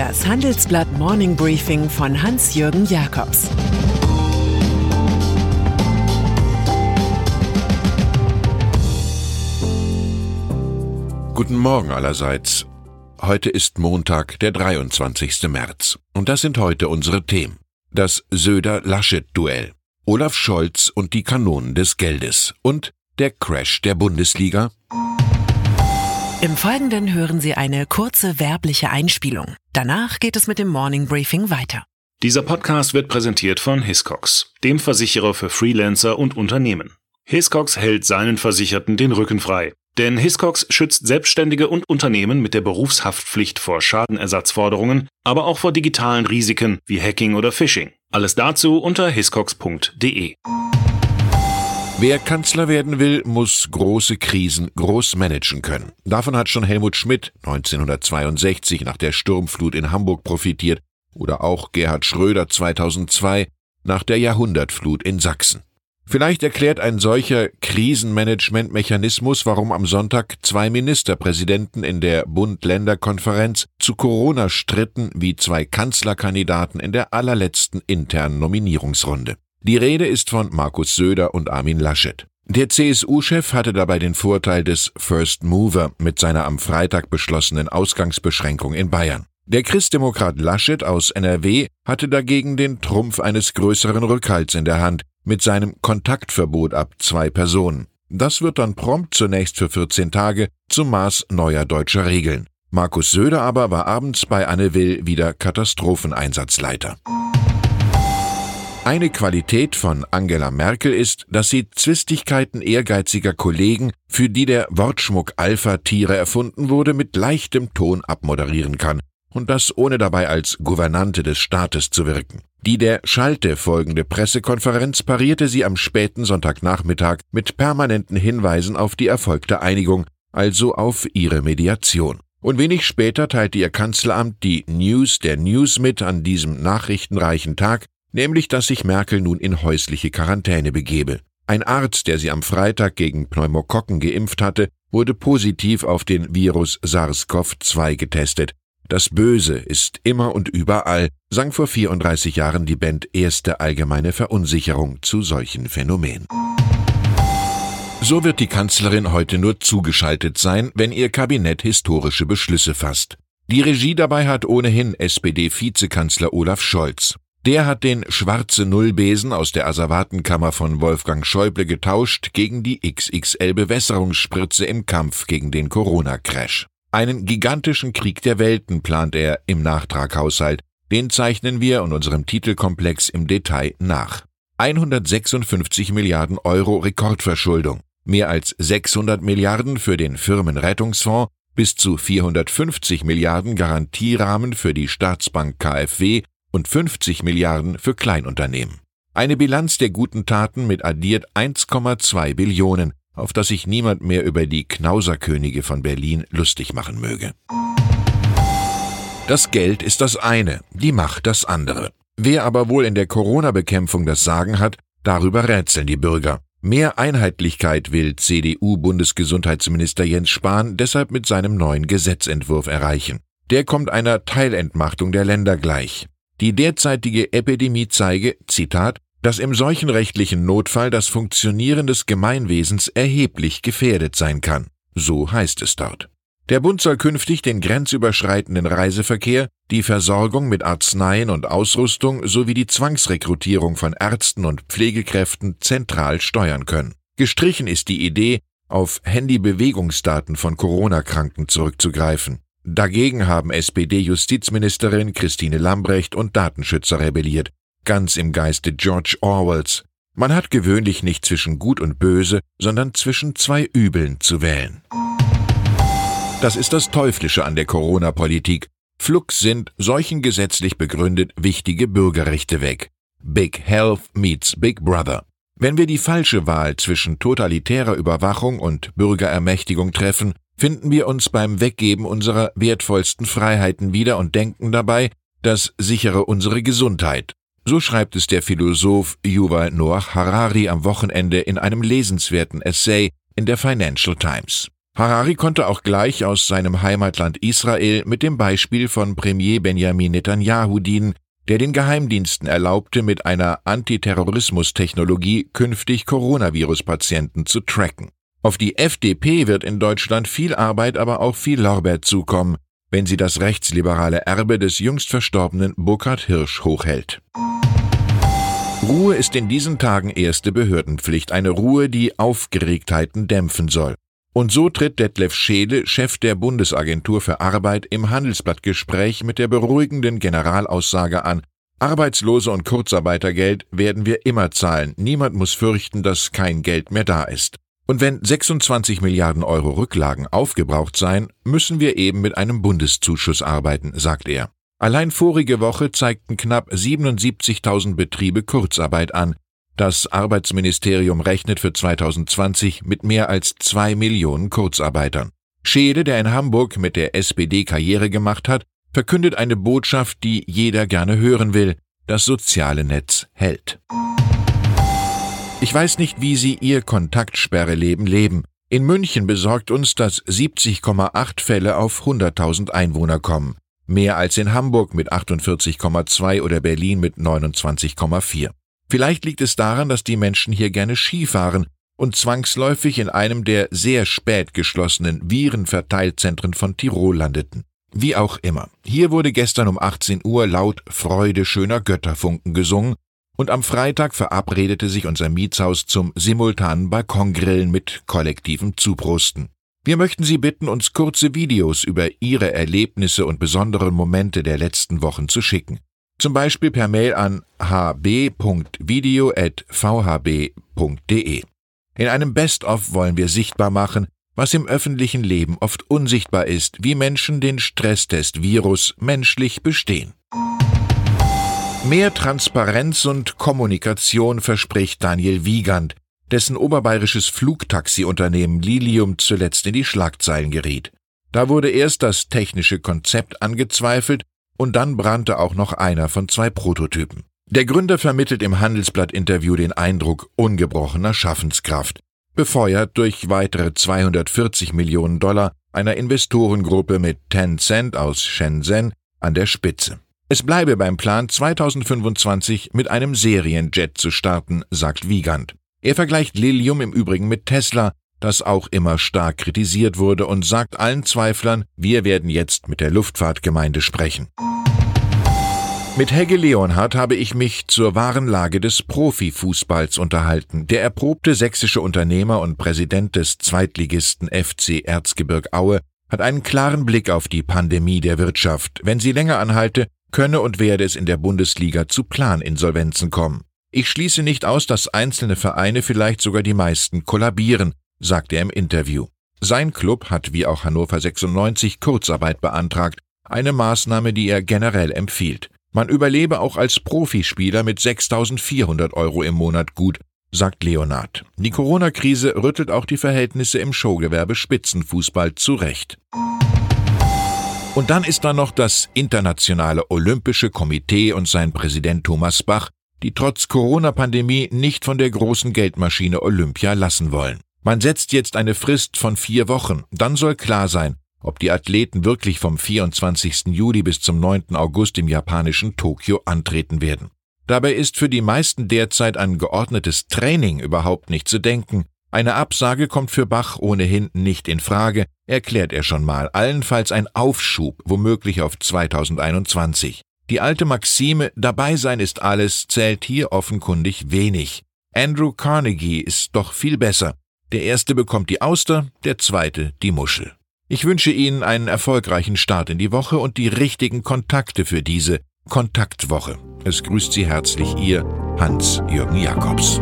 Das Handelsblatt Morning Briefing von Hans-Jürgen Jakobs Guten Morgen allerseits. Heute ist Montag, der 23. März. Und das sind heute unsere Themen. Das Söder-Laschet-Duell. Olaf Scholz und die Kanonen des Geldes. Und der Crash der Bundesliga. Im Folgenden hören Sie eine kurze werbliche Einspielung. Danach geht es mit dem Morning Briefing weiter. Dieser Podcast wird präsentiert von Hiscox, dem Versicherer für Freelancer und Unternehmen. Hiscox hält seinen Versicherten den Rücken frei. Denn Hiscox schützt Selbstständige und Unternehmen mit der Berufshaftpflicht vor Schadenersatzforderungen, aber auch vor digitalen Risiken wie Hacking oder Phishing. Alles dazu unter hiscox.de. Wer Kanzler werden will, muss große Krisen groß managen können. Davon hat schon Helmut Schmidt 1962 nach der Sturmflut in Hamburg profitiert oder auch Gerhard Schröder 2002 nach der Jahrhundertflut in Sachsen. Vielleicht erklärt ein solcher Krisenmanagementmechanismus, warum am Sonntag zwei Ministerpräsidenten in der Bund-Länder-Konferenz zu Corona stritten wie zwei Kanzlerkandidaten in der allerletzten internen Nominierungsrunde. Die Rede ist von Markus Söder und Armin Laschet. Der CSU-Chef hatte dabei den Vorteil des First Mover mit seiner am Freitag beschlossenen Ausgangsbeschränkung in Bayern. Der Christdemokrat Laschet aus NRW hatte dagegen den Trumpf eines größeren Rückhalts in der Hand mit seinem Kontaktverbot ab zwei Personen. Das wird dann prompt zunächst für 14 Tage zum Maß neuer deutscher Regeln. Markus Söder aber war abends bei Anne Will wieder Katastropheneinsatzleiter. Eine Qualität von Angela Merkel ist, dass sie Zwistigkeiten ehrgeiziger Kollegen, für die der Wortschmuck Alpha-Tiere erfunden wurde, mit leichtem Ton abmoderieren kann, und das ohne dabei als Gouvernante des Staates zu wirken. Die der Schalte folgende Pressekonferenz parierte sie am späten Sonntagnachmittag mit permanenten Hinweisen auf die erfolgte Einigung, also auf ihre Mediation. Und wenig später teilte ihr Kanzleramt die News der News mit an diesem nachrichtenreichen Tag, nämlich dass sich Merkel nun in häusliche Quarantäne begebe. Ein Arzt, der sie am Freitag gegen Pneumokokken geimpft hatte, wurde positiv auf den Virus SARS-CoV-2 getestet. Das Böse ist immer und überall, sang vor 34 Jahren die Band Erste allgemeine Verunsicherung zu solchen Phänomenen. So wird die Kanzlerin heute nur zugeschaltet sein, wenn ihr Kabinett historische Beschlüsse fasst. Die Regie dabei hat ohnehin SPD-Vizekanzler Olaf Scholz. Der hat den schwarze Nullbesen aus der Asservatenkammer von Wolfgang Schäuble getauscht gegen die XXL-Bewässerungsspritze im Kampf gegen den Corona-Crash. Einen gigantischen Krieg der Welten plant er im Nachtraghaushalt. Den zeichnen wir in unserem Titelkomplex im Detail nach. 156 Milliarden Euro Rekordverschuldung, mehr als 600 Milliarden für den Firmenrettungsfonds, bis zu 450 Milliarden Garantierahmen für die Staatsbank KfW und 50 Milliarden für Kleinunternehmen. Eine Bilanz der guten Taten mit addiert 1,2 Billionen, auf das sich niemand mehr über die Knauserkönige von Berlin lustig machen möge. Das Geld ist das eine, die Macht das andere. Wer aber wohl in der Corona-Bekämpfung das Sagen hat, darüber rätseln die Bürger. Mehr Einheitlichkeit will CDU-Bundesgesundheitsminister Jens Spahn deshalb mit seinem neuen Gesetzentwurf erreichen. Der kommt einer Teilentmachtung der Länder gleich. Die derzeitige Epidemie zeige, Zitat, dass im seuchenrechtlichen Notfall das Funktionieren des Gemeinwesens erheblich gefährdet sein kann. So heißt es dort. Der Bund soll künftig den grenzüberschreitenden Reiseverkehr, die Versorgung mit Arzneien und Ausrüstung sowie die Zwangsrekrutierung von Ärzten und Pflegekräften zentral steuern können. Gestrichen ist die Idee, auf Handybewegungsdaten von Corona-Kranken zurückzugreifen. Dagegen haben SPD-Justizministerin Christine Lambrecht und Datenschützer rebelliert, ganz im Geiste George Orwells. Man hat gewöhnlich nicht zwischen Gut und Böse, sondern zwischen zwei Übeln zu wählen. Das ist das Teuflische an der Corona-Politik. Flux sind, solchen gesetzlich begründet, wichtige Bürgerrechte weg. Big Health meets Big Brother. Wenn wir die falsche Wahl zwischen totalitärer Überwachung und Bürgerermächtigung treffen, finden wir uns beim Weggeben unserer wertvollsten Freiheiten wieder und denken dabei, das sichere unsere Gesundheit. So schreibt es der Philosoph Yuval Noah Harari am Wochenende in einem lesenswerten Essay in der Financial Times. Harari konnte auch gleich aus seinem Heimatland Israel mit dem Beispiel von Premier Benjamin Netanyahu dienen, der den Geheimdiensten erlaubte, mit einer Antiterrorismustechnologie künftig Coronavirus-Patienten zu tracken. Auf die FDP wird in Deutschland viel Arbeit, aber auch viel Lorbeer zukommen, wenn sie das rechtsliberale Erbe des jüngst verstorbenen Burkhard Hirsch hochhält. Ruhe ist in diesen Tagen erste Behördenpflicht, eine Ruhe, die Aufgeregtheiten dämpfen soll. Und so tritt Detlef Scheele, Chef der Bundesagentur für Arbeit, im Handelsblattgespräch mit der beruhigenden Generalaussage an, Arbeitslose und Kurzarbeitergeld werden wir immer zahlen, niemand muss fürchten, dass kein Geld mehr da ist. Und wenn 26 Milliarden Euro Rücklagen aufgebraucht seien, müssen wir eben mit einem Bundeszuschuss arbeiten, sagt er. Allein vorige Woche zeigten knapp 77.000 Betriebe Kurzarbeit an, das Arbeitsministerium rechnet für 2020 mit mehr als zwei Millionen Kurzarbeitern. Schede, der in Hamburg mit der SPD Karriere gemacht hat, verkündet eine Botschaft, die jeder gerne hören will. Das soziale Netz hält. Ich weiß nicht, wie Sie Ihr Kontaktsperreleben leben. In München besorgt uns, dass 70,8 Fälle auf 100.000 Einwohner kommen. Mehr als in Hamburg mit 48,2 oder Berlin mit 29,4. Vielleicht liegt es daran, dass die Menschen hier gerne Skifahren und zwangsläufig in einem der sehr spät geschlossenen Virenverteilzentren von Tirol landeten. Wie auch immer. Hier wurde gestern um 18 Uhr laut Freude schöner Götterfunken gesungen und am Freitag verabredete sich unser Mietshaus zum simultanen Balkongrillen mit kollektivem Zubrusten. Wir möchten Sie bitten, uns kurze Videos über Ihre Erlebnisse und besondere Momente der letzten Wochen zu schicken zum Beispiel per Mail an hb.video.vhb.de. In einem Best-of wollen wir sichtbar machen, was im öffentlichen Leben oft unsichtbar ist, wie Menschen den Stresstest-Virus menschlich bestehen. Mehr Transparenz und Kommunikation verspricht Daniel Wiegand, dessen oberbayerisches Flugtaxi-Unternehmen Lilium zuletzt in die Schlagzeilen geriet. Da wurde erst das technische Konzept angezweifelt und dann brannte auch noch einer von zwei Prototypen. Der Gründer vermittelt im Handelsblatt-Interview den Eindruck ungebrochener Schaffenskraft, befeuert durch weitere 240 Millionen Dollar einer Investorengruppe mit Tencent aus Shenzhen an der Spitze. Es bleibe beim Plan, 2025 mit einem Serienjet zu starten, sagt Wiegand. Er vergleicht Lilium im Übrigen mit Tesla, das auch immer stark kritisiert wurde, und sagt allen Zweiflern, wir werden jetzt mit der Luftfahrtgemeinde sprechen. Mit Hegge Leonhardt habe ich mich zur wahren Lage des Profifußballs unterhalten. Der erprobte sächsische Unternehmer und Präsident des Zweitligisten FC Erzgebirg Aue hat einen klaren Blick auf die Pandemie der Wirtschaft. Wenn sie länger anhalte, könne und werde es in der Bundesliga zu Planinsolvenzen kommen. Ich schließe nicht aus, dass einzelne Vereine, vielleicht sogar die meisten, kollabieren, sagte er im Interview. Sein Club hat wie auch Hannover 96 Kurzarbeit beantragt, eine Maßnahme, die er generell empfiehlt. Man überlebe auch als Profispieler mit 6400 Euro im Monat gut, sagt Leonard. Die Corona-Krise rüttelt auch die Verhältnisse im Showgewerbe Spitzenfußball zurecht. Und dann ist da noch das Internationale Olympische Komitee und sein Präsident Thomas Bach, die trotz Corona-Pandemie nicht von der großen Geldmaschine Olympia lassen wollen. Man setzt jetzt eine Frist von vier Wochen, dann soll klar sein, ob die Athleten wirklich vom 24. Juli bis zum 9. August im japanischen Tokio antreten werden. Dabei ist für die meisten derzeit ein geordnetes Training überhaupt nicht zu denken. Eine Absage kommt für Bach ohnehin nicht in Frage, erklärt er schon mal, allenfalls ein Aufschub, womöglich auf 2021. Die alte Maxime Dabei sein ist alles zählt hier offenkundig wenig. Andrew Carnegie ist doch viel besser. Der erste bekommt die Auster, der zweite die Muschel. Ich wünsche Ihnen einen erfolgreichen Start in die Woche und die richtigen Kontakte für diese Kontaktwoche. Es grüßt Sie herzlich Ihr Hans-Jürgen Jakobs.